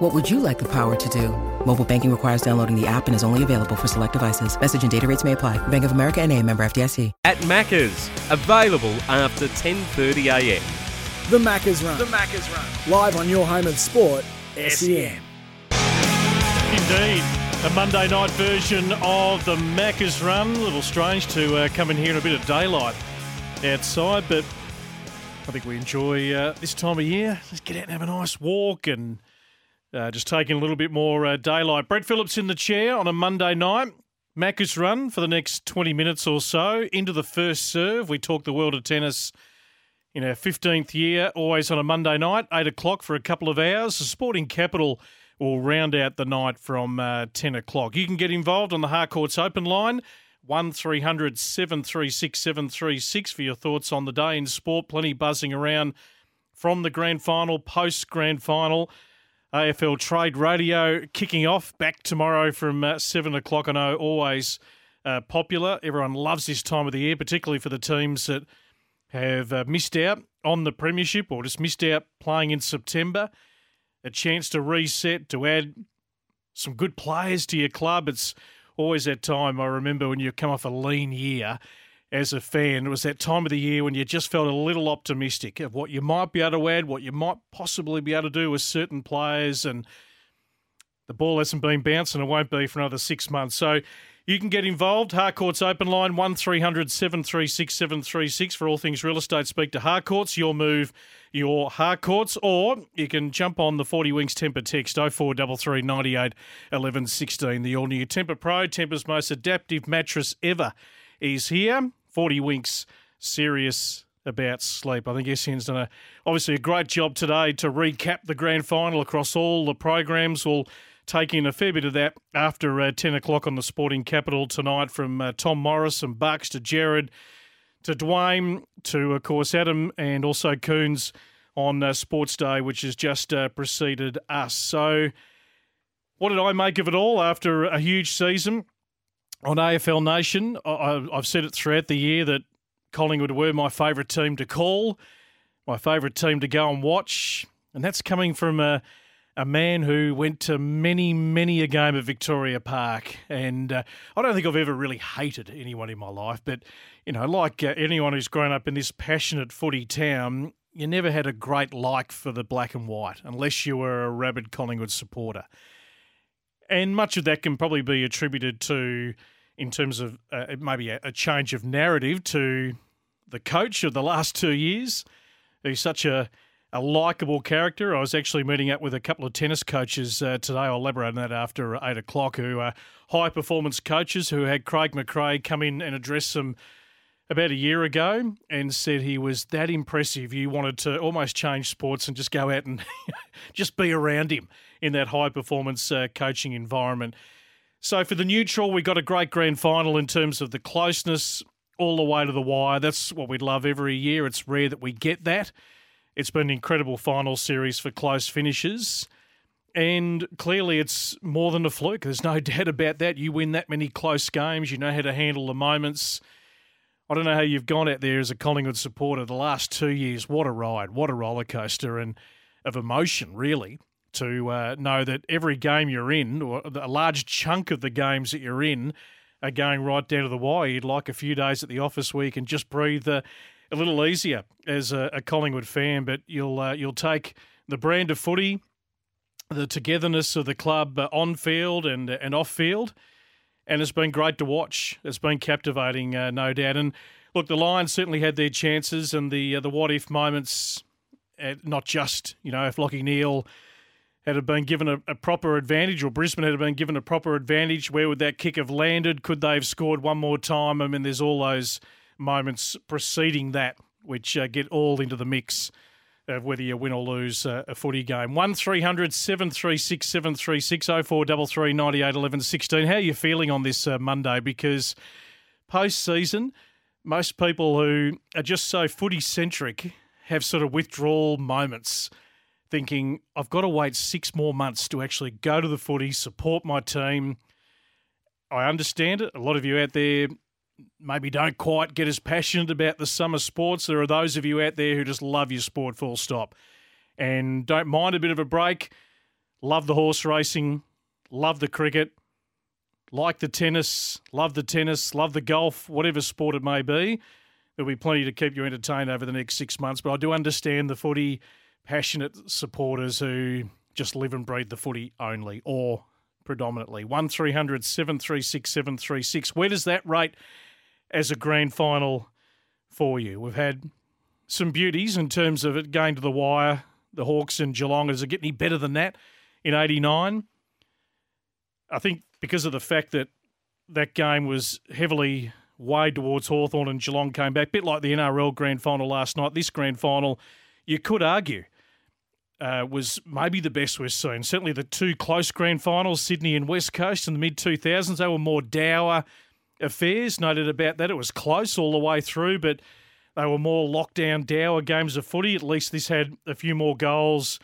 What would you like the power to do? Mobile banking requires downloading the app and is only available for select devices. Message and data rates may apply. Bank of America and a member FDIC. At Macca's, available after 10.30am. The Macca's Run. The Macca's Run. Live on your home of sport, SEN. Indeed. A Monday night version of the Macca's Run. A little strange to uh, come in here in a bit of daylight outside, but I think we enjoy uh, this time of year. Let's get out and have a nice walk and uh, just taking a little bit more uh, daylight. Brett Phillips in the chair on a Monday night. Macca's Run for the next 20 minutes or so. Into the first serve. We talk the world of tennis in our 15th year, always on a Monday night, 8 o'clock for a couple of hours. The Sporting Capital will round out the night from uh, 10 o'clock. You can get involved on the Harcourts Open line. 1300 736 736 for your thoughts on the day in sport. Plenty buzzing around from the grand final, post grand final. AFL Trade Radio kicking off back tomorrow from uh, 7 o'clock. I know always uh, popular. Everyone loves this time of the year, particularly for the teams that have uh, missed out on the Premiership or just missed out playing in September. A chance to reset, to add some good players to your club. It's always that time. I remember when you come off a lean year as a fan, it was that time of the year when you just felt a little optimistic of what you might be able to add, what you might possibly be able to do with certain players, and the ball hasn't been bouncing. It won't be for another six months. So you can get involved. Harcourts Open Line, 1300 736 736 for all things real estate. Speak to Harcourts, your move, your Harcourts, or you can jump on the 40 Winks Tempur text 0433 98 11 16. The all new Tempur Pro, Tempur's most adaptive mattress ever, is here. 40 Winks, serious about sleep. I think SEN's done a, obviously a great job today to recap the grand final across all the programs. We'll take in a fair bit of that after uh, 10 o'clock on the Sporting Capital tonight from uh, Tom Morris and Bucks to Gerard to Dwayne to, of course, Adam and also Coons on uh, Sports Day, which has just uh, preceded us. So, what did I make of it all after a huge season? On AFL Nation. I, have said it throughout the year that Collingwood were my favourite team to call, my favourite team to go and watch, and that's coming from a a man who went to many, many a game at Victoria Park. And uh, I don't think I've ever really hated anyone in my life, but, you know, like uh, anyone who's grown up in this passionate footy town, you never had a great like for the black and white unless you were a rabid Collingwood supporter. And much of that can probably be attributed to, in terms of uh, maybe a, a change of narrative, to the coach of the last two years, who's such a a likable character. I was actually meeting up with a couple of tennis coaches uh, today. I'll elaborate on that after eight o'clock. Who are high performance coaches who had Craig McRae come in and address them about a year ago and said he was that impressive. You wanted to almost change sports and just go out and just be around him in that high performance uh, coaching environment. So for the neutral, we got a great grand final in terms of the closeness all the way to the wire. That's what we'd love every year. It's rare that we get that. It's been an incredible final series for close finishes. And clearly, it's more than a fluke. There's no doubt about that. You win that many close games, you know how to handle the moments. I don't know how you've gone out there as a Collingwood supporter the last two years. What a ride, what a roller coaster, and of emotion, really, to uh, know that every game you're in, or a large chunk of the games that you're in, are going right down to the wire. You'd like a few days at the office where you can just breathe. Uh, a little easier as a, a Collingwood fan, but you'll uh, you'll take the brand of footy, the togetherness of the club uh, on field and and off field, and it's been great to watch. It's been captivating, uh, no doubt. And look, the Lions certainly had their chances and the uh, the what if moments. not just you know if Lachie Neale had been given a, a, proper advantage, or Brisbane had been given a proper advantage, where would that kick have landed? Could they have scored one more time? I mean, there's all those moments preceding that, which uh, get all into the mix of whether you win or lose uh, a footy game. 1300 736 736 0433 98 11 16. How are you feeling on this uh, Monday? Because post season, most people who are just so footy centric have sort of withdrawal moments, thinking, I've got to wait six more months to actually go to the footy, support my team. I understand it. A lot of you out there maybe don't quite get as passionate about the summer sports. There are those of you out there who just love your sport full stop and don't mind a bit of a break. Love the horse racing, love the cricket, like the tennis, love the tennis, love the golf, whatever sport it may be. There'll be plenty to keep you entertained over the next six months. But I do understand the footy passionate supporters who just live and breathe the footy only or predominantly. 1300 736 736. Where does that rate as a grand final for you? We've had some beauties in terms of it going to the wire. The Hawks and Geelong. Does it get any better than that in 89? I think because of the fact that that game was heavily weighed towards Hawthorn and Geelong came back, a bit like the NRL grand final last night, this grand final, you could argue, uh, was maybe the best we've seen. Certainly the two close grand finals, Sydney and West Coast in the mid 2000s, they were more dour affairs. Noted about that. It was close all the way through, but they were more lockdown, dour games of footy. At least this had a few more goals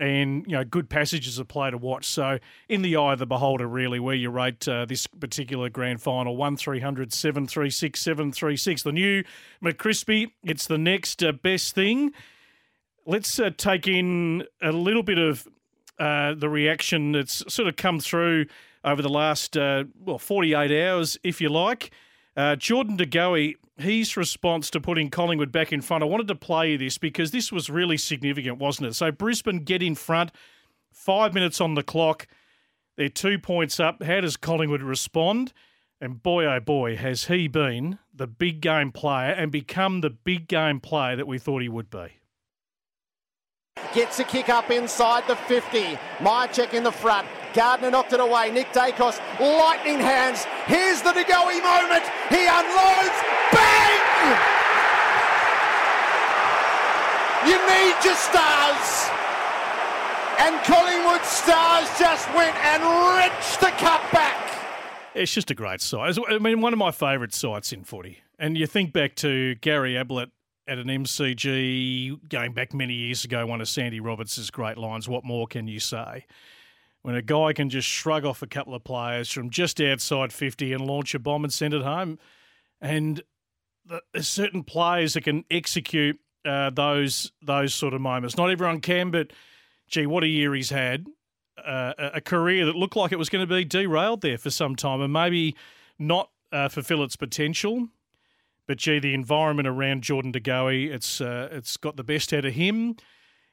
and you know good passages of play to watch. So in the eye of the beholder, really, where you rate uh, this particular grand final, one 736 736 The new McCrispy, it's the next uh, best thing. Let's uh, take in a little bit of uh, the reaction that's sort of come through over the last uh, well 48 hours, if you like. Uh, Jordan De Goey his response to putting Collingwood back in front. I wanted to play you this because this was really significant, wasn't it? So Brisbane get in front, five minutes on the clock. They're two points up. How does Collingwood respond? And boy, oh boy, has he been the big game player and become the big game player that we thought he would be. Gets a kick up inside the 50. Mihocek in the front. Gardner knocked it away. Nick Daicos, lightning hands. Here's the De Goey moment. He unloads. Bang! You need your stars. And Collingwood stars just went and wrenched the cup back. It's just a great sight. I mean, one of my favourite sights in footy. And you think back to Gary Ablett at an MCG going back many years ago, one of Sandy Roberts' great lines, What more can you say? When a guy can just shrug off a couple of players from just outside 50 and launch a bomb and send it home. And there's certain players that can execute uh, those those sort of moments. Not everyone can, but gee, what a year he's had. Uh, a career that looked like it was going to be derailed there for some time and maybe not uh, fulfill its potential. But gee, the environment around Jordan De Goey, it's uh, it's got the best out of him.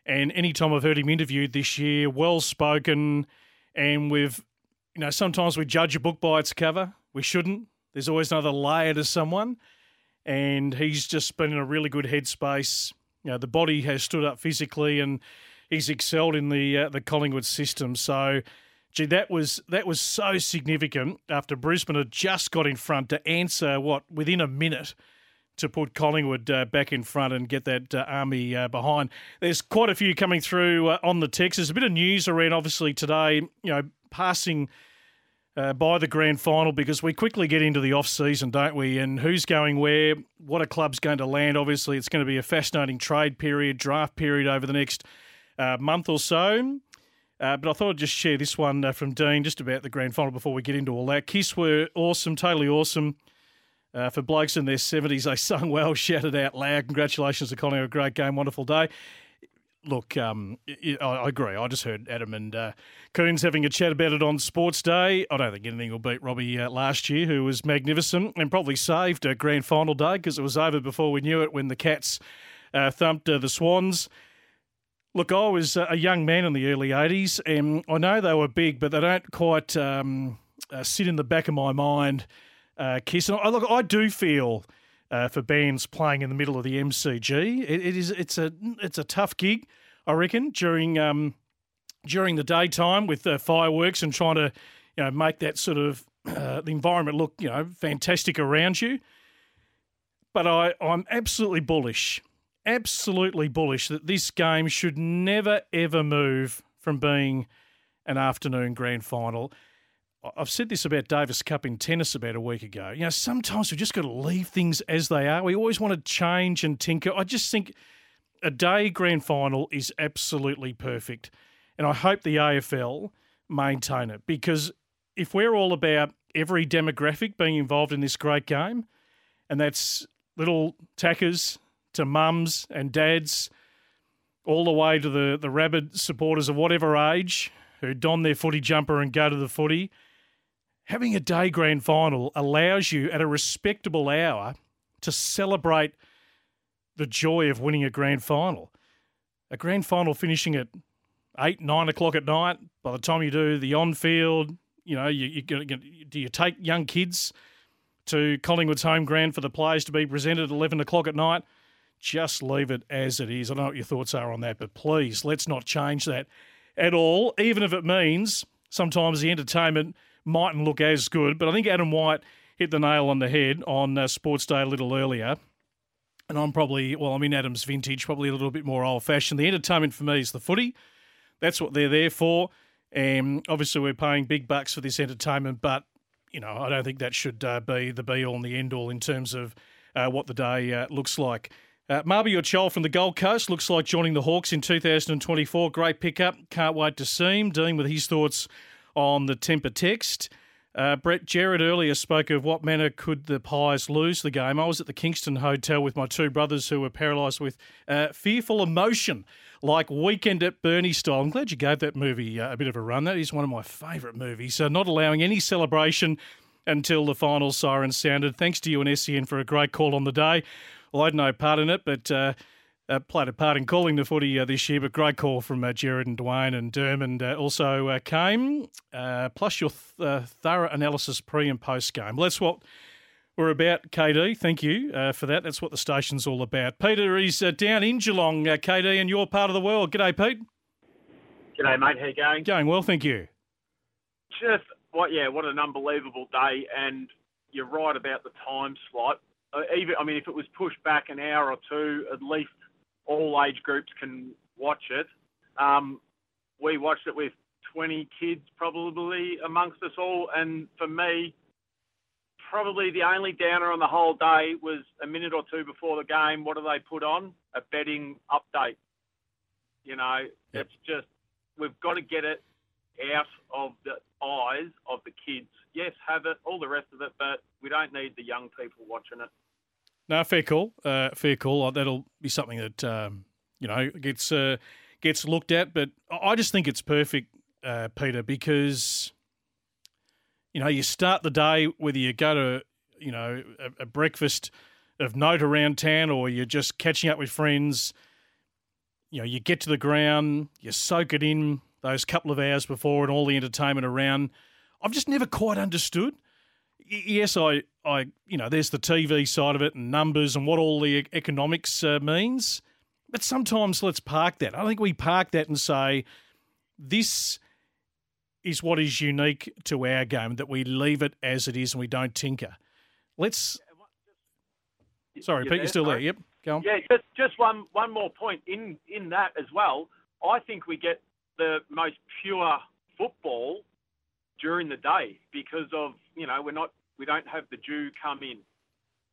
And anytime I've heard him interviewed this year, well spoken, and we've, you know, sometimes we judge a book by its cover. We shouldn't. There's always another layer to someone, and he's just been in a really good headspace. You know, the body has stood up physically, and he's excelled in the uh, the Collingwood system. So Gee, that was that was so significant after Brisbane had just got in front to answer what within a minute to put Collingwood uh, back in front and get that uh, army uh, behind. There's quite a few coming through uh, on the text. There's a bit of news around, obviously today. You know, passing. Uh, by the grand final, because we quickly get into the off season, don't we? And who's going where? What a club's going to land? Obviously, it's going to be a fascinating trade period, draft period over the next uh, month or so. Uh, but I thought I'd just share this one uh, from Dean just about the grand final before we get into all that. Kiss were awesome, totally awesome. Uh, for blokes in their 70s, they sung well, shouted out loud. Congratulations to Colin, a great game, wonderful day. Look, um, I agree. I just heard Adam and uh, Coons having a chat about it on Sports Day. I don't think anything will beat Robbie uh, last year, who was magnificent and probably saved a grand final day because it was over before we knew it when the Cats uh, thumped uh, the Swans. Look, I was a young man in the early 80s, and I know they were big, but they don't quite um, uh, sit in the back of my mind. Uh, Kiss. And I, look, I do feel uh, for bands playing in the middle of the MCG. It, it is it's a it's a tough gig, I reckon, during um, during the daytime with uh, fireworks and trying to you know make that sort of uh, the environment look you know fantastic around you. But I, I'm absolutely bullish absolutely bullish that this game should never, ever move from being an afternoon grand final. I've said this about Davis Cup in tennis about a week ago. You know, sometimes we've just got to leave things as they are. We always want to change and tinker. I just think a day grand final is absolutely perfect. And I hope the AFL maintain it because if we're all about every demographic being involved in this great game, and that's little tackers to mums and dads, all the way to the, the rabid supporters of whatever age who don their footy jumper and go to the footy. Having a day grand final allows you at a respectable hour to celebrate the joy of winning a grand final. A grand final finishing at eight, nine o'clock at night. By the time you do the on field, you know, you, you, you, do you take young kids to Collingwood's home ground for the players to be presented at 11 o'clock at night? Just leave it as it is. I don't know what your thoughts are on that, but please let's not change that at all, even if it means sometimes the entertainment mightn't look as good. But I think Adam White hit the nail on the head on uh, Sports Day a little earlier. And I'm probably, well, I'm in Adam's vintage, probably a little bit more old fashioned. The entertainment for me is the footy. That's what they're there for. And obviously, we're paying big bucks for this entertainment, but, you know, I don't think that should uh, be the be all and the end all in terms of uh, what the day uh, looks like. Uh, Mabior Chol from the Gold Coast looks like joining the Hawks in 2024. Great pickup. Can't wait to see him. Dealing with his thoughts on the temper text. Uh, Brett Gerard earlier spoke of what manner could the Pies lose the game. I was at the Kingston Hotel with my two brothers who were paralysed with uh, fearful emotion, like Weekend at Bernie style. I'm glad you gave that movie uh, a bit of a run. That is one of my favourite movies. So, not allowing any celebration until the final siren sounded. Thanks to you and SEN for a great call on the day. Well, I had no part in it, but uh, uh, played a part in calling the footy uh, this year. But great call from uh, Gerard and Dwayne and Dermott uh, also uh, came. Uh, plus your th- thorough analysis pre and post game. Well, that's what we're about, KD. Thank you for that. That's what the station's all about. Peter is down in Geelong, KD, and your part of the world. G'day, Pete. G'day, mate. How you going? Going well, thank you. Just what? Yeah, what an unbelievable day, and you're right about the time slot uh, even I mean, if it was pushed back an hour or two, at least all age groups can watch it. Um, we watched it with 20 kids probably amongst us all, and for me, probably the only downer on the whole day was a minute or two before the game. What do they put on? A betting update. You know, yep. it's just we've got to get it out of the eyes of the kids. Yes, have it, all the rest of it, but we don't need the young people watching it. No, fair call. Uh, fair call. That'll be something that um, you know gets uh, gets looked at. But I just think it's perfect, uh, Peter, because you know you start the day whether you go to you know a, a breakfast of note around town or you're just catching up with friends. You know, you get to the ground, you soak it in those couple of hours before, and all the entertainment around. I've just never quite understood yes, I, I, you know, there's the TV side of it and numbers and what all the economics uh, means. But sometimes let's park that. I think we park that and say, this is what is unique to our game, that we leave it as it is and we don't tinker. Let's. Sorry, you're Pete, there, you're still there. Yep, go on. Yeah, just, just one, one more point in, in that as well. I think we get the most pure football during the day because of you know we're not we don't have the dew come in.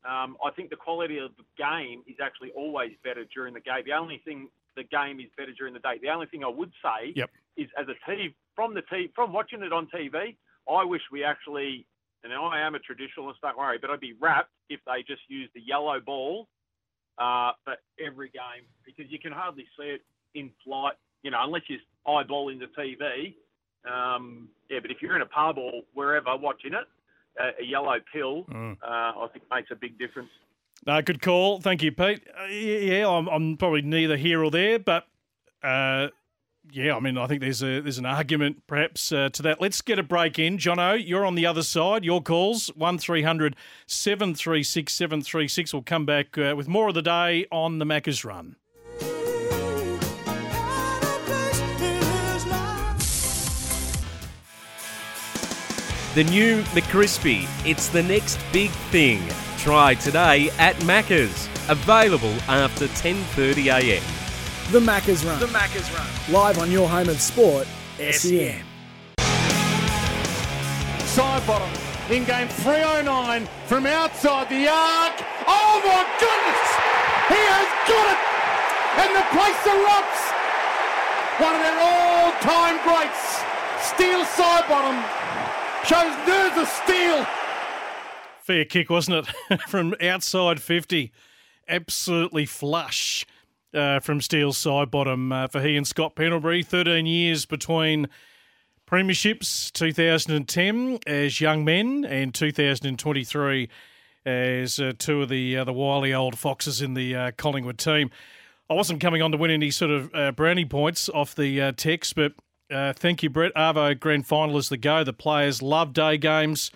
Um, I think the quality of the game is actually always better during the game. The only thing the game is better during the day. The only thing I would say yep. is as a TV from the TV from watching it on TV, I wish we actually and I am a traditionalist, don't worry, but I'd be wrapped if they just used the yellow ball uh, for every game because you can hardly see it in flight, you know, unless you're eyeballing the TV. Um, yeah, but if you're in a pub or wherever watching it, a, a yellow pill, mm. uh, I think makes a big difference. Uh, good call. Thank you, Pete. Uh, yeah, I'm, I'm, probably neither here or there, but uh, yeah, I mean, I think there's a there's an argument perhaps uh, to that. Let's get a break in. Jono, you're on the other side. Your calls, 1300 736 736. We'll come back uh, with more of the day on the Macca's Run. The new McCrispy. It's the next big thing. Try today at Macca's. Available after 10:30 a.m. The Macca's Run. The Macca's Run. Live on your home of sport, SEN. Sidebottom in game 309 from outside the arc. Oh my goodness! He has got it! And the place erupts! One of their all-time greats, Steele Sidebottom, shows nerves of steel. Fair kick, wasn't it? from outside 50. Absolutely flush uh, from Steele Sidebottom uh, for he and Scott Pendlebury. 13 years between premierships, 2010 as young men and 2023 as uh, two of the uh, the wily old foxes in the uh, Collingwood team. I wasn't coming on to win any sort of uh, brownie points off the uh, text, but uh, thank you, Brett. Arvo grand final is the go. The players love day games.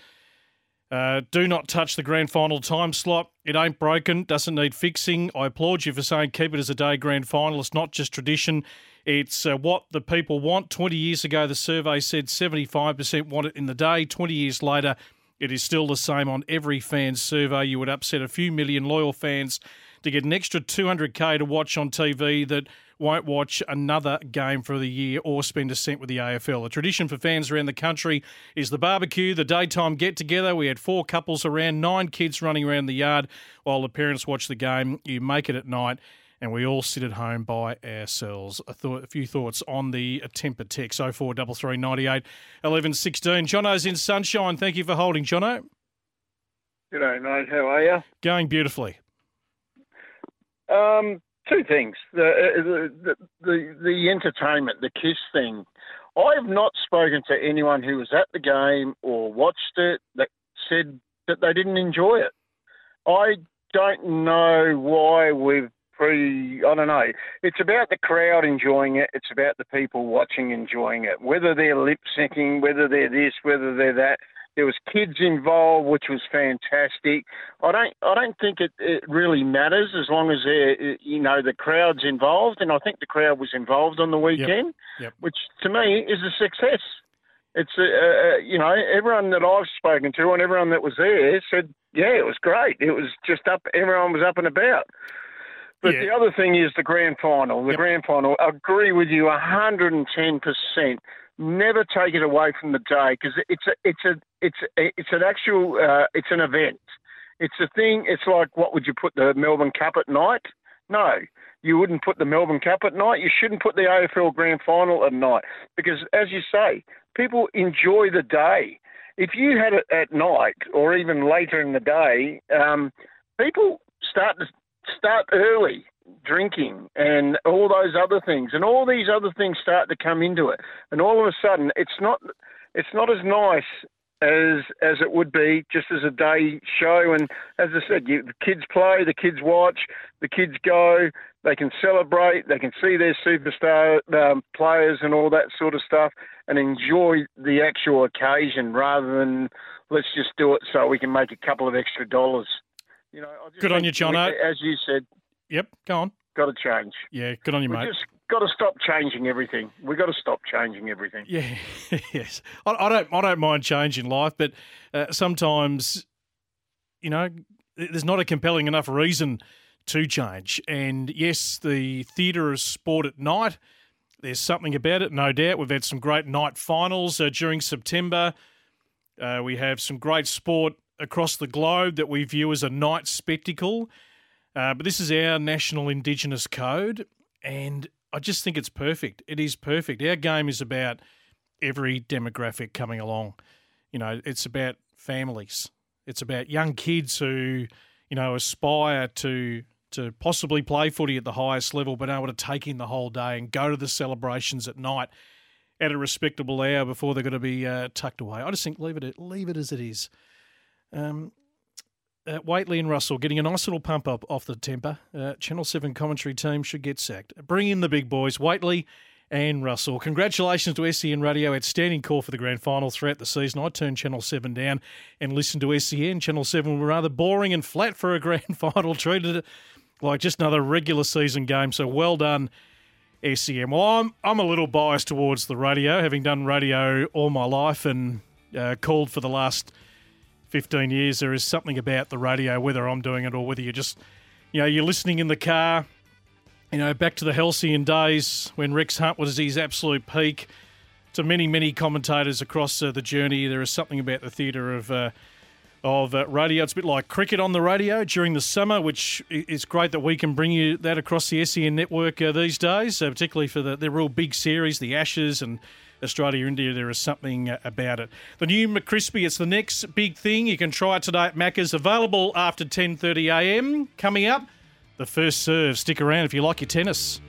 Uh, do not touch the grand final time slot. It ain't broken, doesn't need fixing. I applaud you for saying keep it as a day grand final. It's not just tradition, it's uh, what the people want. 20 years ago, the survey said 75% want it in the day. 20 years later, it is still the same on every fan's survey. You would upset a few million loyal fans to get an extra 200k to watch on TV that won't watch another game for the year or spend a cent with the AFL. A tradition for fans around the country is the barbecue, the daytime get together. We had four couples around, nine kids running around the yard while the parents watch the game. You make it at night. And we all sit at home by ourselves. A, th- a few thoughts on the temper text 0433 98 11 16. Jono's in sunshine. Thank you for holding, Jono. G'day, mate. How are you? Going beautifully. Um, two things: uh, the, the the the entertainment, the kiss thing. I have not spoken to anyone who was at the game or watched it that said that they didn't enjoy it. I don't know why we've pre. I don't know. It's about the crowd enjoying it. It's about the people watching enjoying it. Whether they're lip syncing, whether they're this, whether they're that. There was kids involved, which was fantastic. I don't, I don't think it, it really matters as long as they you know, the crowd's involved, and I think the crowd was involved on the weekend, yep. Yep. which to me is a success. It's, uh, uh, you know, everyone that I've spoken to and everyone that was there said, yeah, it was great. It was just up, everyone was up and about. But yeah. the other thing is the grand final. The yep. grand final. I agree with you 110%. Never take it away from the day because it's a, it's a, it's a, it's an actual, uh, it's an event. It's a thing. It's like what would you put the Melbourne Cup at night? No, you wouldn't put the Melbourne Cup at night. You shouldn't put the AFL Grand Final at night because, as you say, people enjoy the day. If you had it at night or even later in the day, um, people start to start early drinking and all those other things and all these other things start to come into it and all of a sudden it's not it's not as nice as as it would be just as a day show and as I said you, the kids play the kids watch the kids go they can celebrate they can see their superstar um, players and all that sort of stuff and enjoy the actual occasion rather than let's just do it so we can make a couple of extra dollars you know, good on you, John. As you said. Yep, go on. Got to change. Yeah, good on you, we mate. Just got to stop changing everything. We got to stop changing everything. Yeah, yes. I, I, don't. I don't mind changing life, but uh, sometimes, you know, there's not a compelling enough reason to change. And yes, the theatre of sport at night. There's something about it, no doubt. We've had some great night finals uh, during September. Uh, we have some great sport across the globe that we view as a night spectacle. Uh, but this is our national Indigenous code, and I just think it's perfect. It is perfect. Our game is about every demographic coming along. You know, it's about families. It's about young kids who, you know, aspire to to possibly play footy at the highest level, but able to take in the whole day and go to the celebrations at night at a respectable hour before they're going to be uh, tucked away. I just think leave it leave it as it is. Um, uh, Whateley and Russell getting a nice little pump up off the temper. Uh, Channel 7 commentary team should get sacked. Bring in the big boys, Whateley and Russell. Congratulations to SEN Radio. Outstanding call for the grand final throughout the season. I turned Channel 7 down and listened to SEN. Channel 7 were rather boring and flat for a grand final. Treated it like just another regular season game. So well done, SEN. Well, I'm, I'm a little biased towards the radio, having done radio all my life and uh, called for the last – 15 years, there is something about the radio, whether I'm doing it or whether you're just, you know, you're listening in the car, you know, back to the halcyon days when Rex Hunt was his absolute peak, to many, many commentators across uh, the journey, there is something about the theatre of uh, of uh, radio. It's a bit like cricket on the radio during the summer, which is great that we can bring you that across the SEN network uh, these days, uh, particularly for the, the real big series, the Ashes and Australia India. There is something uh, about it. The new McCrispy, it's the next big thing. You can try it today at Macca's. Available after 10:30 a.m. Coming up, the first serve. Stick around if you like your tennis.